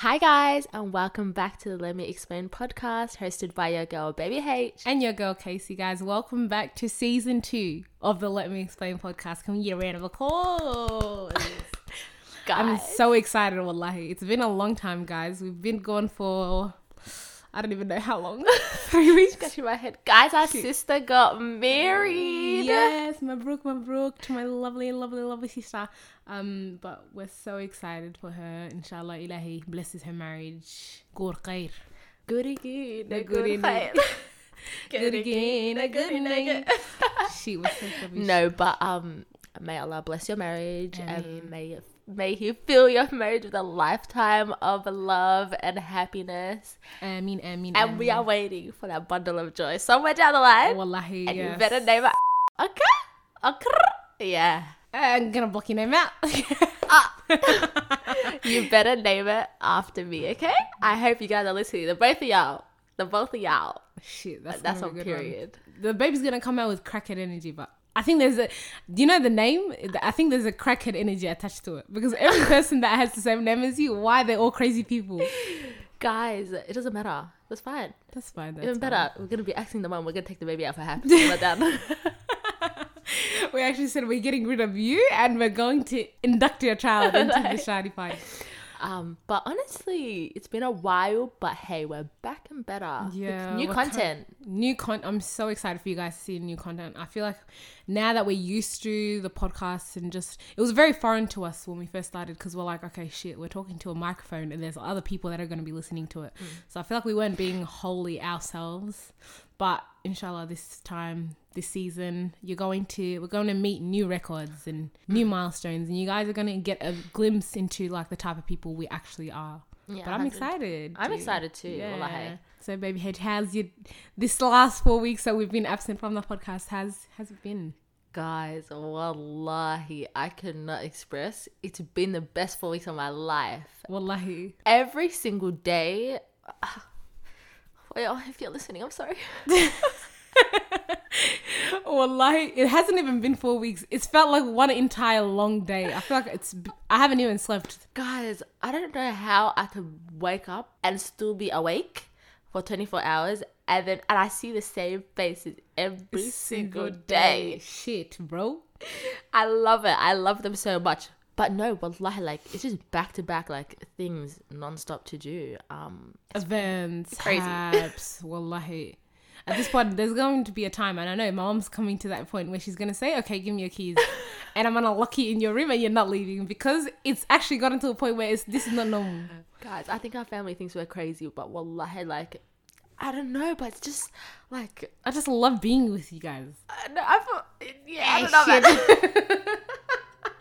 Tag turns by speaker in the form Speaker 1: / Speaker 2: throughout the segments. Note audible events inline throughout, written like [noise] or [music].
Speaker 1: Hi guys, and welcome back to the Let Me Explain podcast, hosted by your girl Baby H.
Speaker 2: And your girl Casey, guys. Welcome back to season two of the Let Me Explain podcast. Can we get a round of applause? [laughs] I'm so excited, wallahi. It's been a long time, guys. We've been gone for I don't even know how long. Three weeks.
Speaker 1: scratching my head. Guys, our sister got married.
Speaker 2: Yes, Mabruk, Mabruk to my lovely, lovely, lovely sister. Um, but we're so excited for her. Inshallah, Ilahi blesses her marriage. Gur khair.
Speaker 1: Good again,
Speaker 2: good
Speaker 1: good
Speaker 2: in [laughs] Good again, good night. [laughs] She was so.
Speaker 1: No, but um, may Allah bless your marriage,
Speaker 2: Ameen.
Speaker 1: and may may He fill your marriage with a lifetime of love and happiness.
Speaker 2: I mean, I mean,
Speaker 1: And we are waiting for that bundle of joy somewhere down the line.
Speaker 2: Wallahi,
Speaker 1: and
Speaker 2: yes.
Speaker 1: you better name it. Okay, okay, yeah.
Speaker 2: I'm gonna block your name out. [laughs] Ah. [laughs]
Speaker 1: You better name it after me, okay? I hope you guys are listening. The both of y'all. The both of y'all.
Speaker 2: Shit, that's
Speaker 1: That's on
Speaker 2: be a good one.
Speaker 1: period.
Speaker 2: The baby's gonna come out with crackhead energy, but I think there's a. Do you know the name? I think there's a crackhead energy attached to it because every [laughs] person that has the same name as you, why they're all crazy people?
Speaker 1: Guys, it doesn't matter. That's fine.
Speaker 2: That's fine. That's
Speaker 1: Even
Speaker 2: fine.
Speaker 1: better, we're gonna be asking the mom. We're gonna take the baby out for happy. [laughs] Let down. [laughs]
Speaker 2: We actually said we're getting rid of you and we're going to induct your child into the shadi party.
Speaker 1: Um, but honestly, it's been a while. But hey, we're back and better. with
Speaker 2: Yeah,
Speaker 1: new content.
Speaker 2: New con. I'm so excited for you guys to see new content. I feel like now that we're used to the podcast and just it was very foreign to us when we first started because we're like, okay, shit, we're talking to a microphone and there's other people that are going to be listening to it. So I feel like we weren't being wholly ourselves. But inshallah, this time, this season, you're going to we're going to meet new records and new mm. milestones, and you guys are going to get a glimpse into like the type of people we actually are.
Speaker 1: Yeah,
Speaker 2: but I'm
Speaker 1: 100.
Speaker 2: excited.
Speaker 1: I'm
Speaker 2: dude.
Speaker 1: excited too. wallahi.
Speaker 2: So, baby H, how's your this last four weeks that we've been absent from the podcast? Has has it been?
Speaker 1: Guys, wallahi, I cannot express. It's been the best four weeks of my life.
Speaker 2: Wallahi.
Speaker 1: every single day. Well, oh, if you're listening, I'm sorry. [laughs]
Speaker 2: Wallahi, it hasn't even been four weeks. It's felt like one entire long day. I feel like it's. I haven't even slept.
Speaker 1: Guys, I don't know how I could wake up and still be awake for 24 hours and then and I see the same faces every single day.
Speaker 2: Shit, bro.
Speaker 1: I love it. I love them so much. But no, wallahi, like it's just back to back like things non-stop to do. Um
Speaker 2: Events,
Speaker 1: Crazy.
Speaker 2: haps, [laughs] wallahi. At this point, there's going to be a time, and I know my mom's coming to that point where she's going to say, okay, give me your keys. [laughs] and I'm to lock you in your room and you're not leaving because it's actually gotten to a point where it's, this is not normal.
Speaker 1: guys, I think our family thinks we're crazy, but wallahi like I don't know, but it's just like
Speaker 2: I just love being with you guys.
Speaker 1: I, don't- I feel, yeah, I don't know. [laughs]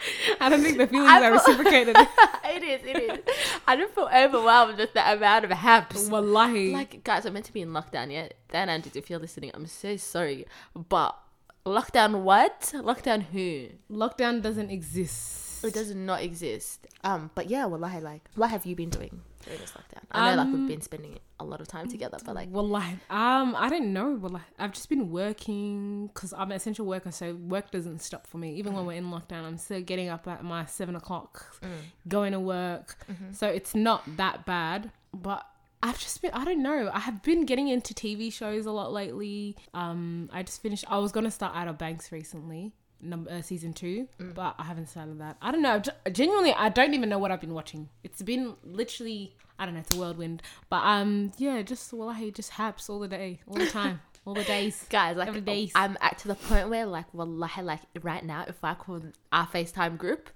Speaker 1: [laughs]
Speaker 2: I don't think the feelings
Speaker 1: I
Speaker 2: are
Speaker 1: feel- [laughs]
Speaker 2: reciprocated.
Speaker 1: it is, it is. I don't feel overwhelmed with the amount of haps.
Speaker 2: Wallahi.
Speaker 1: Like, guys, I'm meant to be in lockdown yet. Dan and if you're listening, I'm so sorry. But lockdown what? Lockdown who?
Speaker 2: Lockdown doesn't exist.
Speaker 1: It does not exist. Um, but yeah, wallahi, like, what have you been doing during this lockdown? I know, like, we've
Speaker 2: Um,
Speaker 1: been spending a lot of time together, but like,
Speaker 2: well, like, Um, I don't know. Wallahi. I've just been working because I'm an essential worker, so work doesn't stop for me. Even
Speaker 1: Mm.
Speaker 2: when we're in lockdown, I'm still getting up at my seven o'clock,
Speaker 1: Mm.
Speaker 2: going to work.
Speaker 1: Mm-hmm.
Speaker 2: So it's not that bad. But I've just been, I don't know. I have been getting into TV shows a lot lately. Um, I just finished, I was going to start Outer Banks recently. Number uh, season two,
Speaker 1: Mm.
Speaker 2: but I haven't started that. I don't know. Genuinely, I don't even know what I've been watching. It's been literally, I don't know. It's a whirlwind. But um, yeah, just wallahi, just haps all the day, all the time, [laughs] all the days.
Speaker 1: guys, like,
Speaker 2: Every day.
Speaker 1: I'm at to the point where, like, wallahi, like, right now, if I call our FaceTime group,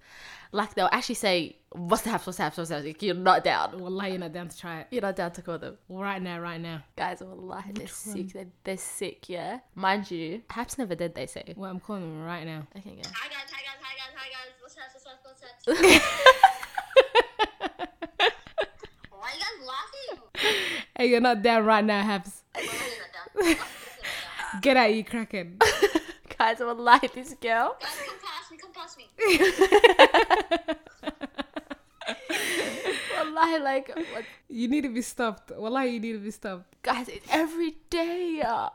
Speaker 1: like, they'll actually say, what's the haps, what's the haps, what's the haps? Like, you're not down.
Speaker 2: Wallahi, you're not down to try it
Speaker 1: You're not down to call them.
Speaker 2: right now, right now.
Speaker 1: Guys, wallahi, they're sick. They're, they're sick, yeah? Mind you, haps never did, they say.
Speaker 2: Well, I'm calling them right now.
Speaker 1: Okay, go.
Speaker 3: Hi guys, hi guys, hi guys, hi guys. What's up, what's up, what's up? [laughs] Why are you guys laughing?
Speaker 2: Hey, you're not down right now, Habs. [laughs]
Speaker 3: Why are you not done? Guys,
Speaker 2: Get out, you cracking. [laughs]
Speaker 1: Guys, wallahi, this girl.
Speaker 3: Guys, come past me, come past me. [laughs]
Speaker 1: Wallahi, like, what,
Speaker 2: You need to be stopped. Wallahi, you need to be stopped.
Speaker 1: guys, it's every day. uh,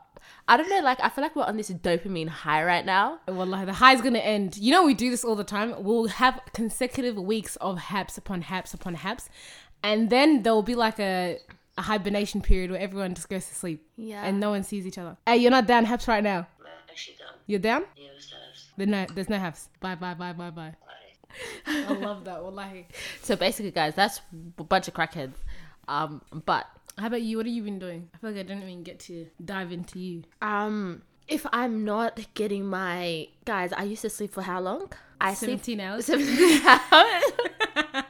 Speaker 1: I don't know. Like I feel like we're on this dopamine high right now.
Speaker 2: Wallahi, the high's gonna end. You know we do this all the time. We'll have consecutive weeks of haps upon haps upon haps, and then there will be like a, a hibernation period where everyone just goes to sleep.
Speaker 1: Yeah.
Speaker 2: And no one sees each other. Hey, you're not down haps right now.
Speaker 3: Nah, actually down.
Speaker 2: You're down?
Speaker 3: Yeah, what's that?
Speaker 2: There's no, there's no haps. Bye, bye, bye, bye, bye. [laughs] I love that. Wallahi.
Speaker 1: So basically, guys, that's a bunch of crackheads. Um, but
Speaker 2: How about you? What have you been doing? I feel like I didn't even get to dive into you.
Speaker 1: um, if I'm not getting my guys, I used to sleep for how long? I sleep
Speaker 2: 17 hours. [laughs]
Speaker 1: 17 hours. [laughs]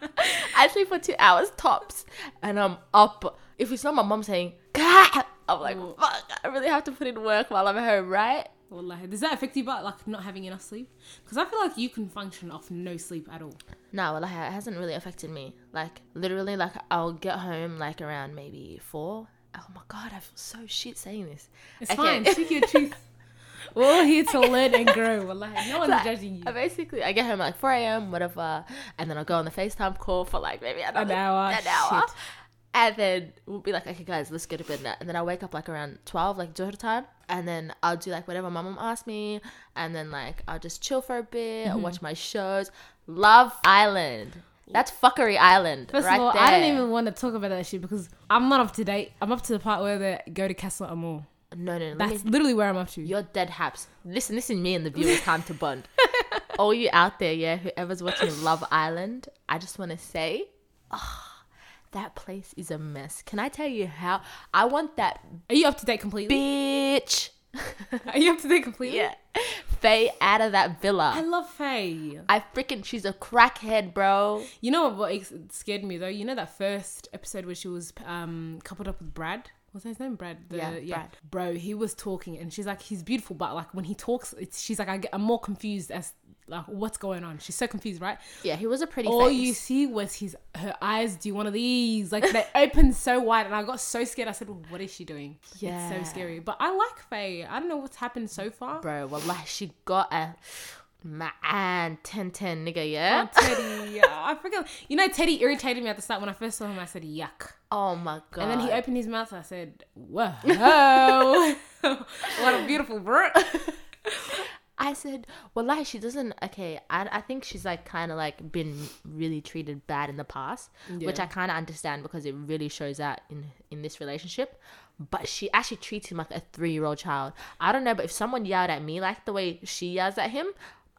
Speaker 1: I sleep for two hours tops, and I'm up. If it's not my mom saying, "Gah!" I'm like, fuck, I really have to put in work while I'm at home, right?
Speaker 2: Wallahi. Does that affect you about like not having enough sleep? Because I feel like you can function off no sleep at all.
Speaker 1: No, like, it hasn't really affected me. Like, literally, like, I'll get home like around maybe four. Oh my god, I feel so shit saying this.
Speaker 2: It's
Speaker 1: Okay.
Speaker 2: fine. Speak your [laughs] truth. We're all here to learn and grow. Wallahi. No one's
Speaker 1: Like,
Speaker 2: judging you.
Speaker 1: I basically, I get home at like 4 a.m., whatever, and then I'll go on the FaceTime call for like maybe another,
Speaker 2: hour,
Speaker 1: An hour.
Speaker 2: shit.
Speaker 1: And then we'll be like, okay, guys, let's go to bed now. And then I'll wake up like around 12, like Georgia time. And then I'll do like whatever my mom asks me. And then like I'll just chill for a bit,
Speaker 2: Mm-hmm.
Speaker 1: watch my shows. Love Island. That's fuckery island.
Speaker 2: First
Speaker 1: right
Speaker 2: of all,
Speaker 1: there.
Speaker 2: I don't even want to talk about that shit because I'm not up to date. I'm up to the part where they go to Casa Amor.
Speaker 1: No, no, no.
Speaker 2: That's
Speaker 1: me-
Speaker 2: literally where I'm up to.
Speaker 1: You're dead haps. Listen, this is me and the viewers time to bond. [laughs] All you out there, yeah, whoever's watching Love Island, I just want to say, ah, that place is a mess. Can I tell you how? I want that
Speaker 2: Are you up to date completely?
Speaker 1: bitch, [laughs]
Speaker 2: Are you up to date completely?
Speaker 1: yeah, Faye out of that villa.
Speaker 2: I love Faye.
Speaker 1: I freaking, she's a crackhead, bro.
Speaker 2: You know what, what scared me though? You know that first episode where she was um coupled up with Brad? What's his name? Brad. The,
Speaker 1: Yeah, Brad.
Speaker 2: Bro, he was talking and she's like, he's beautiful, but like when he talks, it's she's like, I get, I'm more confused as like what's going on. She's so confused, right?
Speaker 1: Yeah, he was a pretty
Speaker 2: All
Speaker 1: face.
Speaker 2: you see was his her eyes do one of these. Like they [laughs] opened so wide and I got so scared. I said, What is she doing? It's
Speaker 1: Yeah.
Speaker 2: so scary. But I like Faye. I don't know what's happened so far.
Speaker 1: Bro, wallah, she got a man 10 10 nigga, yeah?
Speaker 2: Oh, Teddy. yeah, I forget. You know, Teddy irritated me at the start when I first saw him. I said, Yuck.
Speaker 1: Oh my god.
Speaker 2: And then he opened his mouth. I said, "Whoa, [laughs] what a beautiful bro." [laughs]
Speaker 1: I said, well, like she doesn't. Okay, I, I think she's like kind of like been really treated bad in the past, which I kind of understand because it really shows out in in this relationship. But she actually treats him like a three year old child. I don't know, but if someone yelled at me like the way she yells at him,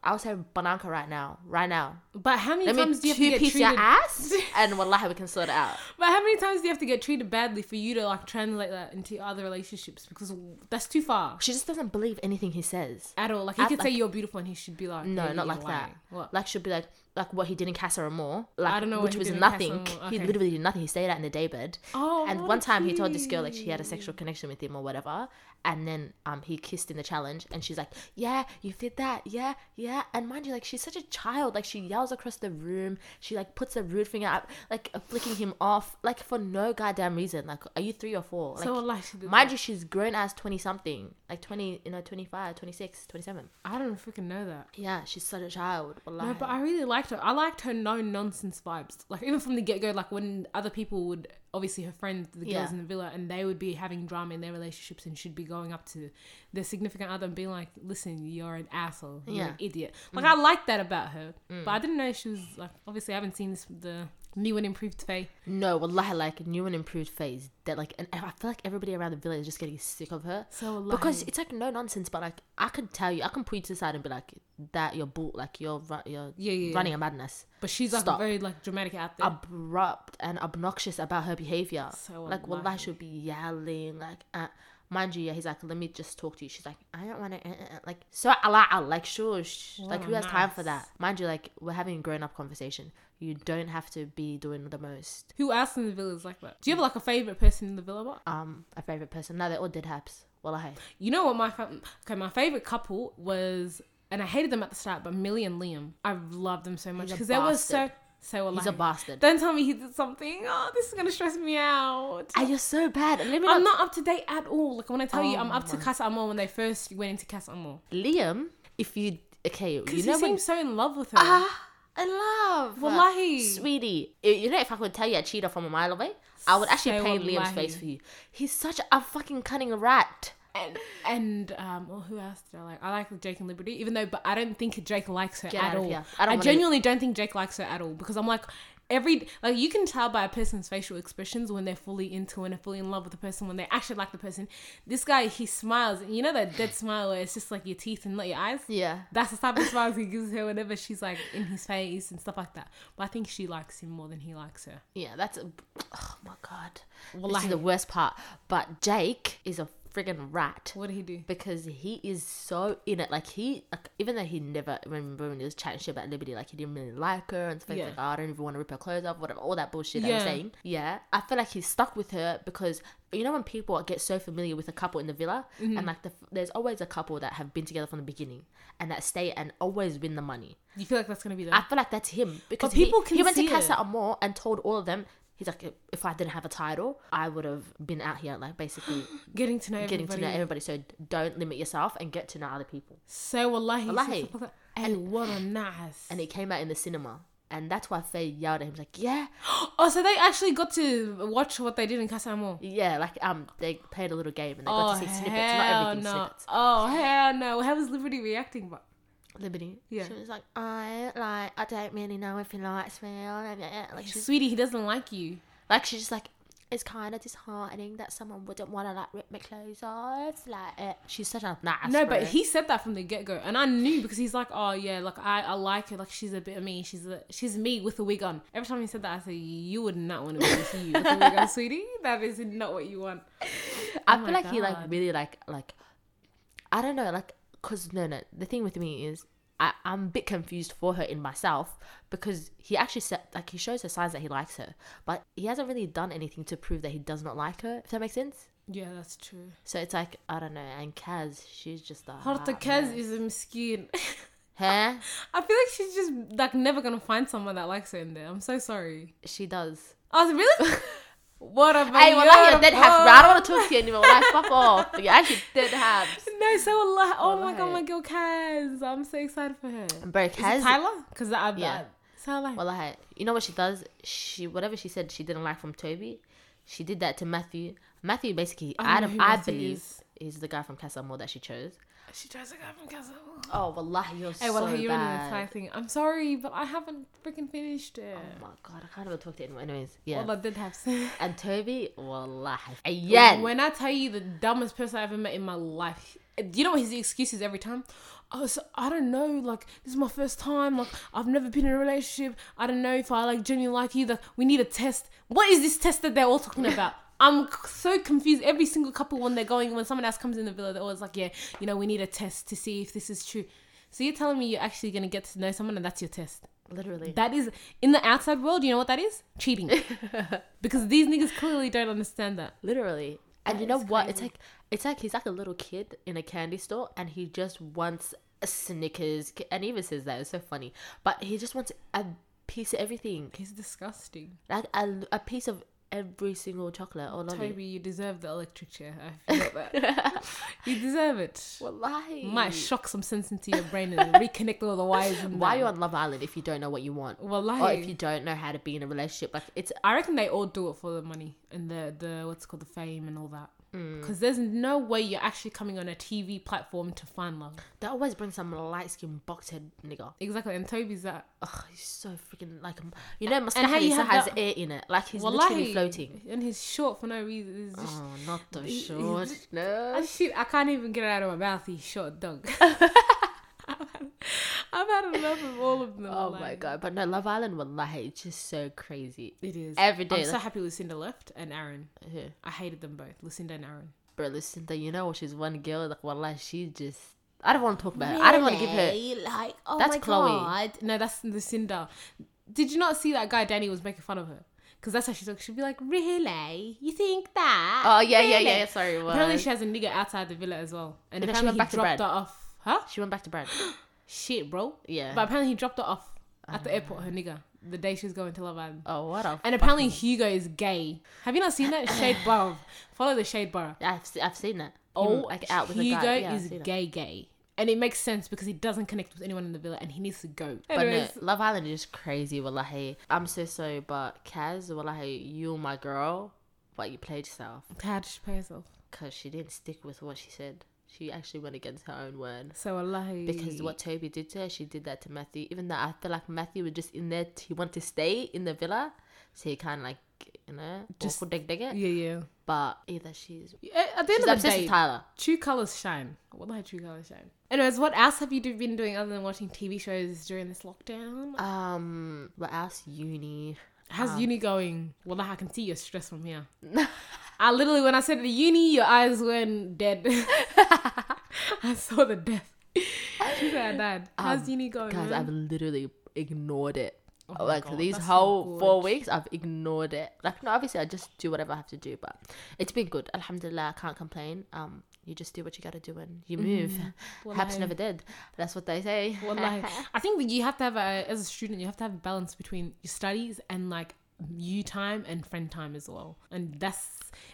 Speaker 1: I'll say bananka right now, right now.
Speaker 2: But how many
Speaker 1: Let me
Speaker 2: times do you have to get
Speaker 1: piece
Speaker 2: treated?
Speaker 1: your ass, [laughs] and wallahi we can sort it out.
Speaker 2: But how many times do you have to get treated badly for you to like translate that into other relationships? Because that's too far
Speaker 1: She just doesn't believe anything he says.
Speaker 2: at all. Like he
Speaker 1: I-
Speaker 2: could say
Speaker 1: like-
Speaker 2: you're beautiful, and he should be like,
Speaker 1: No,
Speaker 2: "Yeah,
Speaker 1: not
Speaker 2: you're
Speaker 1: like that.
Speaker 2: lying." What?
Speaker 1: Like she'll be like like what he did in Casa Amor. Like
Speaker 2: I don't know what
Speaker 1: which
Speaker 2: he
Speaker 1: was
Speaker 2: did in
Speaker 1: nothing.
Speaker 2: Amor,
Speaker 1: He
Speaker 2: okay.
Speaker 1: literally did nothing. He stayed out in the daybed.
Speaker 2: Oh,
Speaker 1: and
Speaker 2: what
Speaker 1: one time he told this girl like she had a sexual connection with him or whatever. And then um he kissed in the challenge and she's like, Yeah, you did that, yeah, yeah. And mind you, like she's such a child. Like she yells across the room. She like puts a rude finger up, like uh, flicking him off, like for no goddamn reason. Like, are you three or four? Like
Speaker 2: so like,
Speaker 1: mind you, she's grown as twenty something. Like twenty, you know, 25, 26, 27.
Speaker 2: I don't freaking know that.
Speaker 1: Yeah, she's such a child.
Speaker 2: No, but I really liked her. I liked her no nonsense vibes. Like even from the get go, like when other people would obviously her friends, the girls
Speaker 1: Yeah.
Speaker 2: in the villa, and they would be having drama in their relationships and should be going up to their significant other and being like, "Listen, you're an asshole. You're an idiot." Like mm. I like that about her, but mm. I didn't know she was like. Obviously, I haven't seen this the new and improved Faye.
Speaker 1: No, wallahi, like new and improved phase. That like, and I feel like everybody around the village is just getting sick of her.
Speaker 2: So
Speaker 1: because it's like no nonsense, but like I can tell you, I can point to the side and be like, that you're bull, like you're you're
Speaker 2: Yeah, yeah,
Speaker 1: running a madness,
Speaker 2: but she's like
Speaker 1: stop.
Speaker 2: very like dramatic out there.
Speaker 1: abrupt and obnoxious about her behavior.
Speaker 2: So
Speaker 1: like
Speaker 2: wallahi.
Speaker 1: wallahi, she'll be yelling like. Uh, Mind you, yeah, he's like, let me just talk to you. She's like, I don't want to, uh, uh, uh," like, so Allah, like, sure, sh- like, who has time for that? Mind you, like, we're having a grown up conversation. You don't have to be doing the most.
Speaker 2: Who else in the villa is like that? Do you have like a favorite person in the villa? What?
Speaker 1: Um, a favorite person. No, they're all dead haps. Wallahi.
Speaker 2: You know what my fa- okay, my favorite couple was, and I hated them at the start, but Millie and Liam. I loved them so much because they were so so alive.
Speaker 1: He's a bastard.
Speaker 2: Don't tell me he did something. Oh, this is gonna stress me out.
Speaker 1: And you're so bad.
Speaker 2: I'm
Speaker 1: not.
Speaker 2: not up to date at all. Like when I tell you,
Speaker 1: Oh
Speaker 2: I'm up to Casa Amor when they first went into Casa Amor.
Speaker 1: Liam, if you okay, you
Speaker 2: Because
Speaker 1: know
Speaker 2: he
Speaker 1: when
Speaker 2: seems so in love with her.
Speaker 1: ah, I love
Speaker 2: Wallahi.
Speaker 1: sweetie. You know, if I could tell you a cheater from a mile away, I would actually
Speaker 2: Say
Speaker 1: paint Liam's
Speaker 2: wallahi.
Speaker 1: face for you. He's such a fucking cunning rat.
Speaker 2: and and um, well, who else did I like? I like Jake and Liberty, even though, but I don't think Jake likes her
Speaker 1: Get
Speaker 2: at all. I,
Speaker 1: I
Speaker 2: genuinely don't think Jake likes her at all because I'm like. Every like you can tell by a person's facial expressions when they're fully into and fully in love with the person when they actually like the person. This guy he smiles, you know that dead smile where it's just like your teeth and not your eyes.
Speaker 1: Yeah.
Speaker 2: That's the type of smiles he gives her whenever she's like in his face and stuff like that. But I think she likes him more than he likes her.
Speaker 1: Yeah, that's a, oh my god.
Speaker 2: Well,
Speaker 1: this is the worst part. But Jake is a friggin' rat.
Speaker 2: What did he do?
Speaker 1: because he is so in it. Like he, like, even though he never remember when he was chatting shit about Liberty, like he didn't really like her and stuff.
Speaker 2: Yeah.
Speaker 1: Like, oh, I don't even want to rip her clothes off, whatever, all that bullshit
Speaker 2: Yeah.
Speaker 1: was saying. Yeah, I feel like he's stuck with her because you know when people get so familiar with a couple in the villa,
Speaker 2: Mm-hmm.
Speaker 1: and like the, there's always a couple that have been together from the beginning and that stay and always win the money.
Speaker 2: You feel like that's gonna be the
Speaker 1: I feel like that's him because
Speaker 2: people
Speaker 1: he,
Speaker 2: can
Speaker 1: he went to Casa. Amor and told all of them. He's like, if I didn't have a title, I would have been out here, like basically [gasps]
Speaker 2: getting to know everybody.
Speaker 1: getting to know everybody. So don't limit yourself and get to know other people.
Speaker 2: So wallahi,
Speaker 1: Wallahi.
Speaker 2: Hey, what a nice.
Speaker 1: And it came out in the cinema, and that's why Faye yelled at him. He's like, "Yeah, [gasps]
Speaker 2: oh, so they actually got to watch what they did in Casa Amor.
Speaker 1: yeah." Like um, they played a little game and they
Speaker 2: Oh
Speaker 1: got to see snippets. Not everything
Speaker 2: no!
Speaker 1: snippets.
Speaker 2: Oh hell no! How was Liberty reacting? But
Speaker 1: Liberty,
Speaker 2: Yeah.
Speaker 1: She was like, "I like, I don't really know if he likes me." or- Like
Speaker 2: sweetie, he doesn't like you.
Speaker 1: like she's just like. It's kind of disheartening that someone wouldn't want to like rip my clothes off. Like, eh. she's such a nice.
Speaker 2: No, but he said that from the get go, and I knew because he's like, oh yeah, like I, I like her, like she's a bit of me, she's a she's me with a wig on. Every time he said that, I said, you would not want to be with you with a wig on, sweetie. That is not what you want.
Speaker 1: I
Speaker 2: Oh
Speaker 1: feel like he like really like like I don't know like because no no the thing with me is I I'm a bit confused for her in myself because he actually said like he shows her signs that he likes her but he hasn't really done anything to prove that he does not like her if that makes sense
Speaker 2: Yeah, that's true.
Speaker 1: so it's like I don't know and Kaz she's just a
Speaker 2: Hot the Kaz is a miskin. [laughs]
Speaker 1: huh
Speaker 2: I feel like she's just like never gonna find someone that likes her in there. I'm so sorry.
Speaker 1: she does
Speaker 2: Oh, really? [laughs] what a
Speaker 1: hey well like you're dead half I don't want to talk to you anymore like fuck off you're actually dead halves [laughs]
Speaker 2: No, so Allah. Oh my god, my girl Kaz. I'm so excited for her.
Speaker 1: bro
Speaker 2: Is it
Speaker 1: Kaz
Speaker 2: Tyler? Because I,
Speaker 1: Yeah.
Speaker 2: So like,
Speaker 1: Well, like, you know what she does? She whatever she said she didn't like from Toby, she did that to Matthew. Matthew basically,
Speaker 2: I
Speaker 1: I,
Speaker 2: don't know
Speaker 1: don't-
Speaker 2: who
Speaker 1: I believe
Speaker 2: is.
Speaker 1: is the guy from Casa Amor that she chose.
Speaker 2: She tries to go from Kaz.
Speaker 1: Oh, wallahi, you're
Speaker 2: Hey,
Speaker 1: so
Speaker 2: well, you're in the
Speaker 1: bad.
Speaker 2: entire thing. I'm sorry, but I haven't freaking finished it.
Speaker 1: Oh my god, I can't even talk to anyone. Anyways, yeah.
Speaker 2: Well, I did have some. [laughs]
Speaker 1: and Toby, wallahi, yeah.
Speaker 2: When I tell you the dumbest person I ever met in my life, you know what his excuse is every time? Oh, so I don't know. Like this is my first time. Like I've never been in a relationship. I don't know if I like genuinely like you. Like we need a test. What is this test that they're all talking about? [laughs] I'm so confused. Every single couple when they're going, when someone else comes in the villa, they're always like, yeah, you know, we need a test to see if this is true. So you're telling me you're actually gonna get to know someone and that's your test?
Speaker 1: Literally.
Speaker 2: That is in the outside world. You know what that is? Cheating. [laughs] because these niggas clearly don't understand that.
Speaker 1: Literally. And
Speaker 2: That
Speaker 1: you know what? It's like it's like he's like a little kid in a candy store, and he just wants a Snickers, and he even says that it's so funny. But he just wants a piece of everything,
Speaker 2: He's disgusting.
Speaker 1: like a, a piece of every single chocolate oh, or lolly.
Speaker 2: Toby, you deserve the electric chair. I feel that. [laughs] you deserve it.
Speaker 1: Wallahi.
Speaker 2: Might shock some sense into your brain and reconnect all the wires. And
Speaker 1: Why are you on Love Island if you don't know what you want?
Speaker 2: Wallahi.
Speaker 1: Or if you don't know how to be in a relationship? Like it's
Speaker 2: I reckon they all do it for the money and the the what's called the fame and all that.
Speaker 1: Mm.
Speaker 2: Because there's no way you're actually coming on a TV platform to find love.
Speaker 1: they always bring some light skinned box head nigga.
Speaker 2: Exactly, and Toby's that.
Speaker 1: Ugh, he's so freaking like um, you know
Speaker 2: And how have
Speaker 1: has
Speaker 2: that-
Speaker 1: air in it. Like he's
Speaker 2: Wallahi.
Speaker 1: literally floating.
Speaker 2: and he's short for no reason. It's just,
Speaker 1: Oh, not the
Speaker 2: he-
Speaker 1: short. No.
Speaker 2: I can't even get it out of my mouth. He's short dog. [laughs] I've had enough of all of them.
Speaker 1: Oh my god, but no, Love Island, wallahi, it's just so crazy.
Speaker 2: It is
Speaker 1: Every day,
Speaker 2: I'm so happy Lucinda left and Aaron.
Speaker 1: Yeah.
Speaker 2: I hated them both, Lucinda and Aaron.
Speaker 1: Bro, Lucinda, you know, she's one girl, like, wallahi, she just. I don't want to talk about her. I don't want to give her.
Speaker 2: like. Oh
Speaker 1: That's
Speaker 2: my
Speaker 1: Chloe.
Speaker 2: god! No, that's Lucinda. Did you not see that guy Danny was making fun of her? Because that's how she talks. She'd be like, "Really? You think that?"
Speaker 1: Oh, yeah, yeah,
Speaker 2: Really?"
Speaker 1: yeah, sorry. it
Speaker 2: Apparently, she has a nigga outside the villa as well, and,
Speaker 1: And then she
Speaker 2: apparently
Speaker 1: went
Speaker 2: he
Speaker 1: back to
Speaker 2: dropped
Speaker 1: Brad.
Speaker 2: her off. Huh?
Speaker 1: She went back to Brad. [gasps] [gasps] [gasps]
Speaker 2: Shit, bro.
Speaker 1: Yeah.
Speaker 2: But apparently, he dropped her off at the airport. Her ah. nigga, the day she was going to Love Island.
Speaker 1: oh, what a.
Speaker 2: And apparently Hugo is gay. Have you not seen that? [coughs] Shade Bar. Follow the Shade Bar.
Speaker 1: I've, se- I've seen that.
Speaker 2: Oh,
Speaker 1: like out with
Speaker 2: Hugo
Speaker 1: a guy. Yeah, I've
Speaker 2: is
Speaker 1: seen it.
Speaker 2: gay gay. And it makes sense because he doesn't connect with anyone in the villa and he needs to go.
Speaker 1: But no,
Speaker 2: Anyways,
Speaker 1: Love Island is just crazy, wallahi. I'm so sorry, but Kaz, wallahi, you my girl, but you played yourself.
Speaker 2: how did she herself?
Speaker 1: because she didn't stick with what she said. She actually went against her own word.
Speaker 2: So Allah.
Speaker 1: Because what Toby did to her, she did that to Matthew. Even though I feel like Matthew was just in there, t- he wanted to stay in the villa, so he kind of like, you know,
Speaker 2: Just-
Speaker 1: dig dig it.
Speaker 2: Yeah, yeah.
Speaker 1: But either she's
Speaker 2: Yeah, At the end of the day,
Speaker 1: Tyler.
Speaker 2: true colors shine. Wallahi, true colors shine. Anyways, what else have you do- been doing other than watching TV shows during this lockdown?
Speaker 1: Um, what else? Uni.
Speaker 2: How's
Speaker 1: um,
Speaker 2: uni going? Well, I can see you're stressed from here. [laughs] I literally, when I said the uni, your eyes went dead. [laughs] I saw the death. She said died. How's
Speaker 1: Um,
Speaker 2: uni going?
Speaker 1: Guys,
Speaker 2: man?
Speaker 1: I've literally ignored it.
Speaker 2: Oh
Speaker 1: like
Speaker 2: God,
Speaker 1: these whole
Speaker 2: not
Speaker 1: four weeks, I've ignored it. Like, no, obviously, I just do whatever I have to do, but it's been good. Alhamdulillah, I can't complain. Um, you just do what you gotta do and you move. Haps
Speaker 2: Wallahi.
Speaker 1: never did. That's what they say.
Speaker 2: Wallahi. [laughs] I think that you have to have a, as a student, you have to have a balance between your studies and like you time and friend time as well. And that's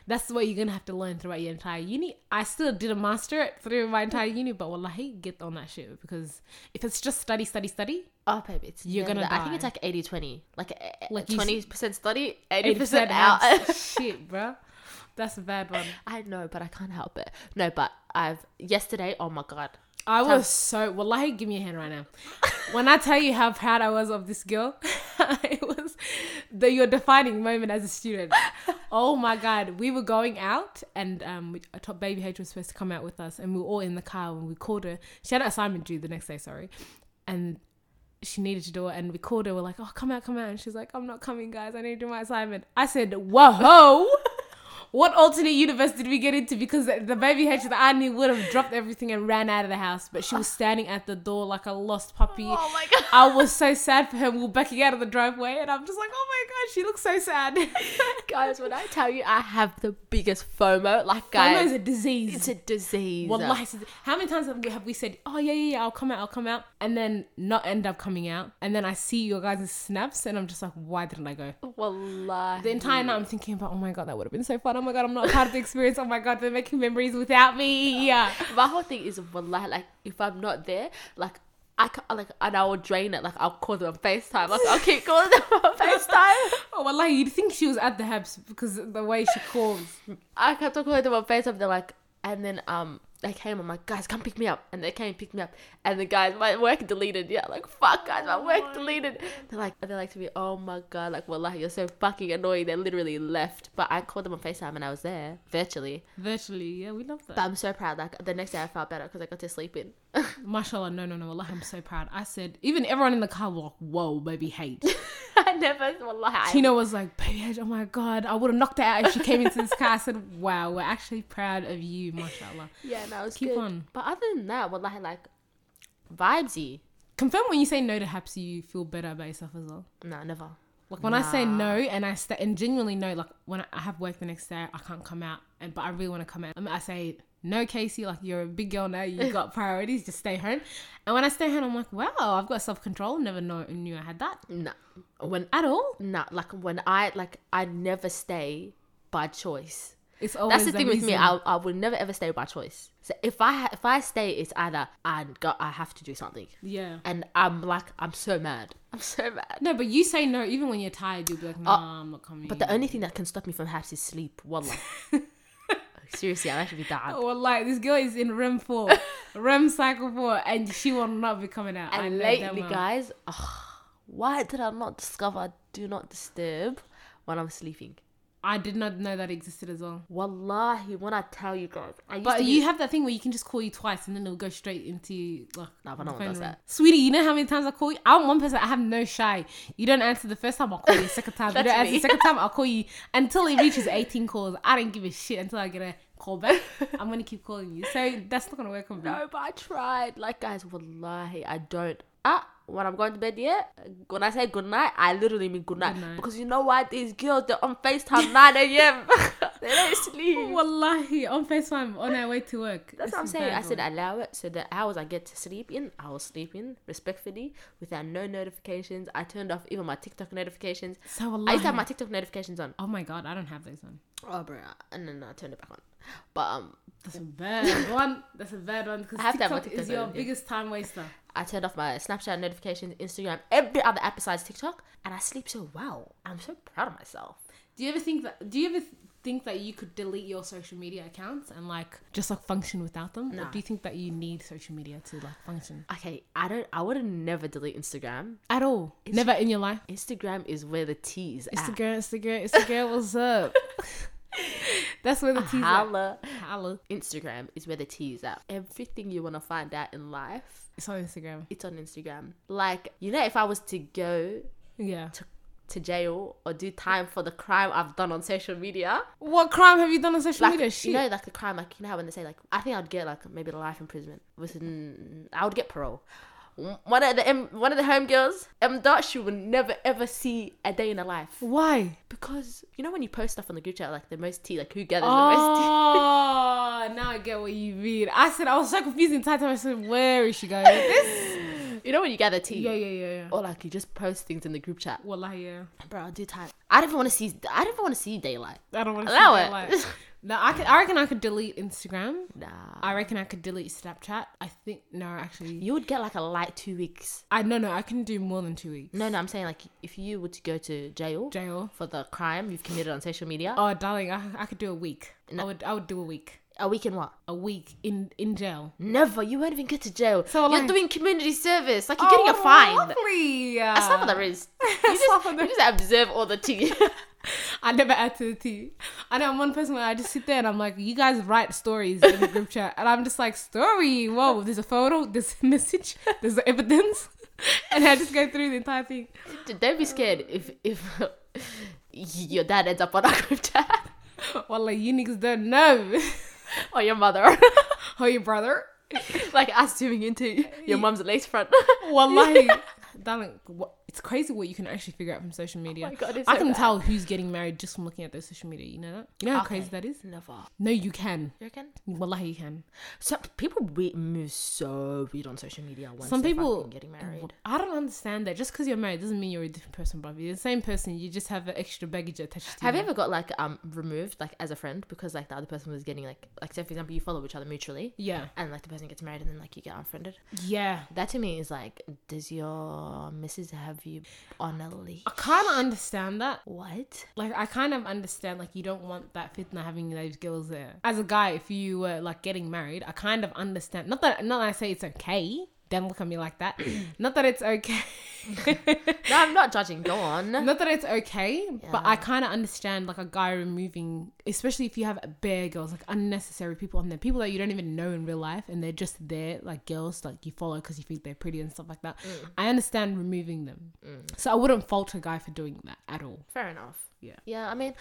Speaker 2: that's what you're gonna have to learn throughout your entire uni. I still didn't master it through my entire uni, but well, wallahi, get on that shit because if it's just study, study, study,
Speaker 1: Oh, baby, it's
Speaker 2: You're gonna.
Speaker 1: I think it's like 80 20. Like,
Speaker 2: eh, eh, Like
Speaker 1: twenty percent study, 80%,
Speaker 2: 80%
Speaker 1: out. [laughs] [laughs]
Speaker 2: shit, bro. That's a bad one.
Speaker 1: I know, but I can't help it. No, but I've yesterday. Oh my god,
Speaker 2: I was so Well, wallahi, give me a hand right now. when I tell you how proud I was of this girl, [laughs] it was the your defining moment as a student. Oh my god, we were going out and um, top baby H was supposed to come out with us, and we were all in the car when we called her. She had an assignment due the next day, sorry, and she needed to do it, and we called her. We're like, "Oh, come out, come out," and she's like, "I'm not coming, guys. I need to do my assignment." I said, "Whoa." [laughs] What alternate universe did we get into? Because the baby H that I knew would have dropped everything and ran out of the house, but she was [sighs] standing at the door like a lost puppy.
Speaker 1: Oh my god.
Speaker 2: I was so sad for her. We were backing out of the driveway, and I'm just like, oh my god, she looks so sad. [laughs]
Speaker 1: guys, when I tell you I have the biggest FOMO, like guys, FOMO
Speaker 2: is a disease.
Speaker 1: it's a disease.
Speaker 2: Wallahi, how many times have we, have we said, oh yeah, yeah, yeah, I'll come out, I'll come out, and then not end up coming out, and then I see your guys' snaps, and I'm just like, why didn't I go?
Speaker 1: Wallahi.
Speaker 2: The entire night I'm thinking about, oh my god, that would have been so fun. Oh my god, I'm not part of the experience. Oh my god, they're making memories without me. Yeah.
Speaker 1: My whole thing is wallahi, like if I'm not there, like I ca like and I will drain it. Like I'll call them on Facetime. Like I'll keep calling them on [laughs] Facetime.
Speaker 2: Oh, well, like you'd think she was at the Habs because the way she calls.
Speaker 1: I kept on calling them on FaceTime. They're like, and then um, they came. I'm like, guys, come pick me up. And they came, pick me up. And the guys, my work deleted. Yeah, like fuck, guys, my work oh deleted. They're like, they're like to me, oh my god, like wallahi, you're so fucking annoying. They literally left, but I called them on Facetime and I was there virtually.
Speaker 2: Virtually, yeah, we love that. But.
Speaker 1: I'm so proud. Like the next day, I felt better because I got to sleep in. [laughs]
Speaker 2: Mashallah, no, no, no. Allah, I'm so proud. I said, even everyone in the car was like, whoa, baby, H. [laughs]
Speaker 1: I never. I-
Speaker 2: Tina was like, baby, H, oh my god, I would have knocked her out if she came into this car. I said, [laughs] wow, we're actually proud of you, mashallah.
Speaker 1: Yeah, no, it's
Speaker 2: Keep
Speaker 1: good.
Speaker 2: on.
Speaker 1: But other than that, wallahi, like vibesy.
Speaker 2: Confirm when you say no to Haps, you feel better about yourself as well.
Speaker 1: No, never.
Speaker 2: Like when I say no and I st- and genuinely no, like when I have work the next day, I can't come out, and but I really want to come out. I, mean, I say no, Casey. Like you're a big girl now, you got priorities. Just stay home. And when I stay home, I'm like, wow, I've got self control. Never know, knew I had that
Speaker 1: No, when
Speaker 2: at all.
Speaker 1: no, like when I like I never stay by choice.
Speaker 2: It's always
Speaker 1: That's the thing with me. I I would never ever stay by choice. So if I if I stay, it's either I got I have to do something,
Speaker 2: yeah.
Speaker 1: and I'm like I'm so mad. I'm so mad.
Speaker 2: No, but you say no even when you're tired. You'll be like, nah, I'm not coming.
Speaker 1: Uh, But the only thing that can stop me from having is sleep. Wallah. [laughs] Seriously, I'm be that. [laughs]
Speaker 2: Well, like this girl is in REM four, [laughs] REM cycle four, and she will not be coming out. I
Speaker 1: And lately, guys, ugh, why did I not discover do not disturb when I'm sleeping?
Speaker 2: I did not know that existed as well.
Speaker 1: Wallahi, when I tell you guys, I used
Speaker 2: But
Speaker 1: to
Speaker 2: you
Speaker 1: be,
Speaker 2: have that thing where you can just call you twice and then it'll go straight into like.
Speaker 1: No, but no one does that.
Speaker 2: Sweetie, you know how many times I call you? I'm one person. I have no shy. You don't answer the first time, I'll call you. Second time, you don't answer
Speaker 1: me.
Speaker 2: second time, I'll call you [laughs] until it reaches 18 calls. I don't give a shit until I get a call back. [laughs] I'm gonna keep calling you. So that's not gonna work on me.
Speaker 1: no, but I tried. Like, guys, wallahi, I don't. Ah, when I'm going to bed, yeah. When I say good night, I literally mean good night. Because you know why? These girls, they're on FaceTime 9 a.m. [laughs] [laughs] they don't sleep.
Speaker 2: Wallahi, on FaceTime on our way to work.
Speaker 1: That's
Speaker 2: It's
Speaker 1: what I'm saying. I said
Speaker 2: one.
Speaker 1: allow it so the hours I get to sleep in, I will sleep in respectfully without no notifications. I turned off even my TikTok notifications.
Speaker 2: So
Speaker 1: I used to have my TikTok notifications on.
Speaker 2: Oh my god, I don't have those on.
Speaker 1: Oh, bro, and then I turned it back on. But um,
Speaker 2: That's a bad [laughs] one. That's a bad one because
Speaker 1: I have to have my
Speaker 2: TikTok is
Speaker 1: TikTok
Speaker 2: your
Speaker 1: on, yeah.
Speaker 2: biggest time waster.
Speaker 1: I turned off my Snapchat notifications, Instagram, every other app besides TikTok, and I sleep so well. I'm so proud of myself.
Speaker 2: Do you ever think that? Do you ever think that you could delete your social media accounts and like just like function without them? Or do you think that you need social media to like function
Speaker 1: Okay, I don't. I would never delete Instagram.
Speaker 2: at all?
Speaker 1: It's-
Speaker 2: Never in your life.
Speaker 1: Instagram is where the tea is at.
Speaker 2: Instagram, Instagram, Instagram. What's up? [laughs] That's where the tea's at.
Speaker 1: Holla.
Speaker 2: Holla.
Speaker 1: Instagram is where the tea is at. Everything you want to find out in life,
Speaker 2: It's on Instagram.
Speaker 1: it's on Instagram. Like, you know, if I was to go
Speaker 2: Yeah.
Speaker 1: to jail or do time for the crime I've done on social media,
Speaker 2: What crime have you done on social
Speaker 1: like
Speaker 2: media? Shit.
Speaker 1: you know, like the crime, like you know how when they say like, I think I'd get like maybe the life imprisonment with, n- I would get parole. One of the M, one of the homegirls, M dot, she would never ever see a day in her life
Speaker 2: Why?
Speaker 1: because you know when you post stuff on the group chat like the most tea, like who gathers the most tea.
Speaker 2: Oh, [laughs] now I get what you mean. I said I was so confused the entire time. I said, "Where is she going?" with This? [laughs]
Speaker 1: You know when you gather tea,
Speaker 2: Yeah, yeah, yeah, yeah.
Speaker 1: or like you just post things in the group chat.
Speaker 2: Wallahi, yeah.
Speaker 1: Bro, I'll do time. I don't even want to see. I don't even want to see daylight.
Speaker 2: I don't want to
Speaker 1: Allow
Speaker 2: see
Speaker 1: it. [laughs]
Speaker 2: No, I could. I reckon I could delete Instagram.
Speaker 1: Nah.
Speaker 2: I reckon I could delete Snapchat. I think no, actually,
Speaker 1: You would get like a light two weeks.
Speaker 2: I no no. I can do more than two weeks.
Speaker 1: No, no, I'm saying like if you were to go to jail
Speaker 2: jail.
Speaker 1: for the crime you've committed on social media,
Speaker 2: Oh, darling, I, I could do a week. I
Speaker 1: No.
Speaker 2: would. I would do a week.
Speaker 1: A week in what?
Speaker 2: A week in in jail.
Speaker 1: Never. You won't even get to jail.
Speaker 2: So,
Speaker 1: you're
Speaker 2: like-
Speaker 1: doing community service. Like you're oh, getting a fine.
Speaker 2: Oh, Lovely.
Speaker 1: That's not what there is. [laughs] You just, you just observe all the tea. [laughs]
Speaker 2: I never add to the tea. I know I'm one person where I just sit there and I'm like, you guys write stories in the group chat, and I'm just like, story. Whoa, there's a photo, there's a message, there's evidence, [laughs] and I just go through the entire thing.
Speaker 1: Don't be scared if if your dad ends up on our group chat
Speaker 2: Well, like you niggas don't know. [laughs]
Speaker 1: or your mother. [laughs]
Speaker 2: oh, your brother.
Speaker 1: like us zooming into [laughs] your mum's lace front.
Speaker 2: Wallahi, darling, what, it's crazy what you can actually figure out from social media.
Speaker 1: Oh God,
Speaker 2: I
Speaker 1: so
Speaker 2: can
Speaker 1: bad.
Speaker 2: tell who's getting married just from looking at their social media. You know that? You know how
Speaker 1: Okay.
Speaker 2: crazy that is?
Speaker 1: Never.
Speaker 2: No, you can.
Speaker 1: You reckon?
Speaker 2: Wallahi, you can.
Speaker 1: So people we- move so weird on social media. Once
Speaker 2: Some people
Speaker 1: getting married.
Speaker 2: I don't understand that. Just because you're married doesn't mean you're a different person, brother. You're the same person. You just have extra baggage attached to you.
Speaker 1: Have you
Speaker 2: you.
Speaker 1: ever got like um removed like as a friend because like the other person was getting like like say for example you follow each other mutually
Speaker 2: Yeah.
Speaker 1: and like the person gets married and then like you get unfriended.
Speaker 2: Yeah.
Speaker 1: That to me is like, does your missus have you on a leash?
Speaker 2: I kind of understand that.
Speaker 1: What?
Speaker 2: Like, I kind of understand, like, you don't want that fitna having those girls there. As a guy, if you were, like, getting married, I kind of understand. Not that, not that I say it's okay. Don't look at me like that. [clears throat] not that it's okay. [laughs]
Speaker 1: No, I'm not judging. Go on. [laughs]
Speaker 2: not that it's okay, but I kind of understand, like, a guy removing, especially if you have bare girls, like, unnecessary people on there. People that you don't even know in real life, and they're just there, like, girls, like, you follow because you think they're pretty and stuff like that. I understand removing them. So I wouldn't fault a guy for doing that at all.
Speaker 1: Fair enough.
Speaker 2: Yeah.
Speaker 1: Yeah, I mean,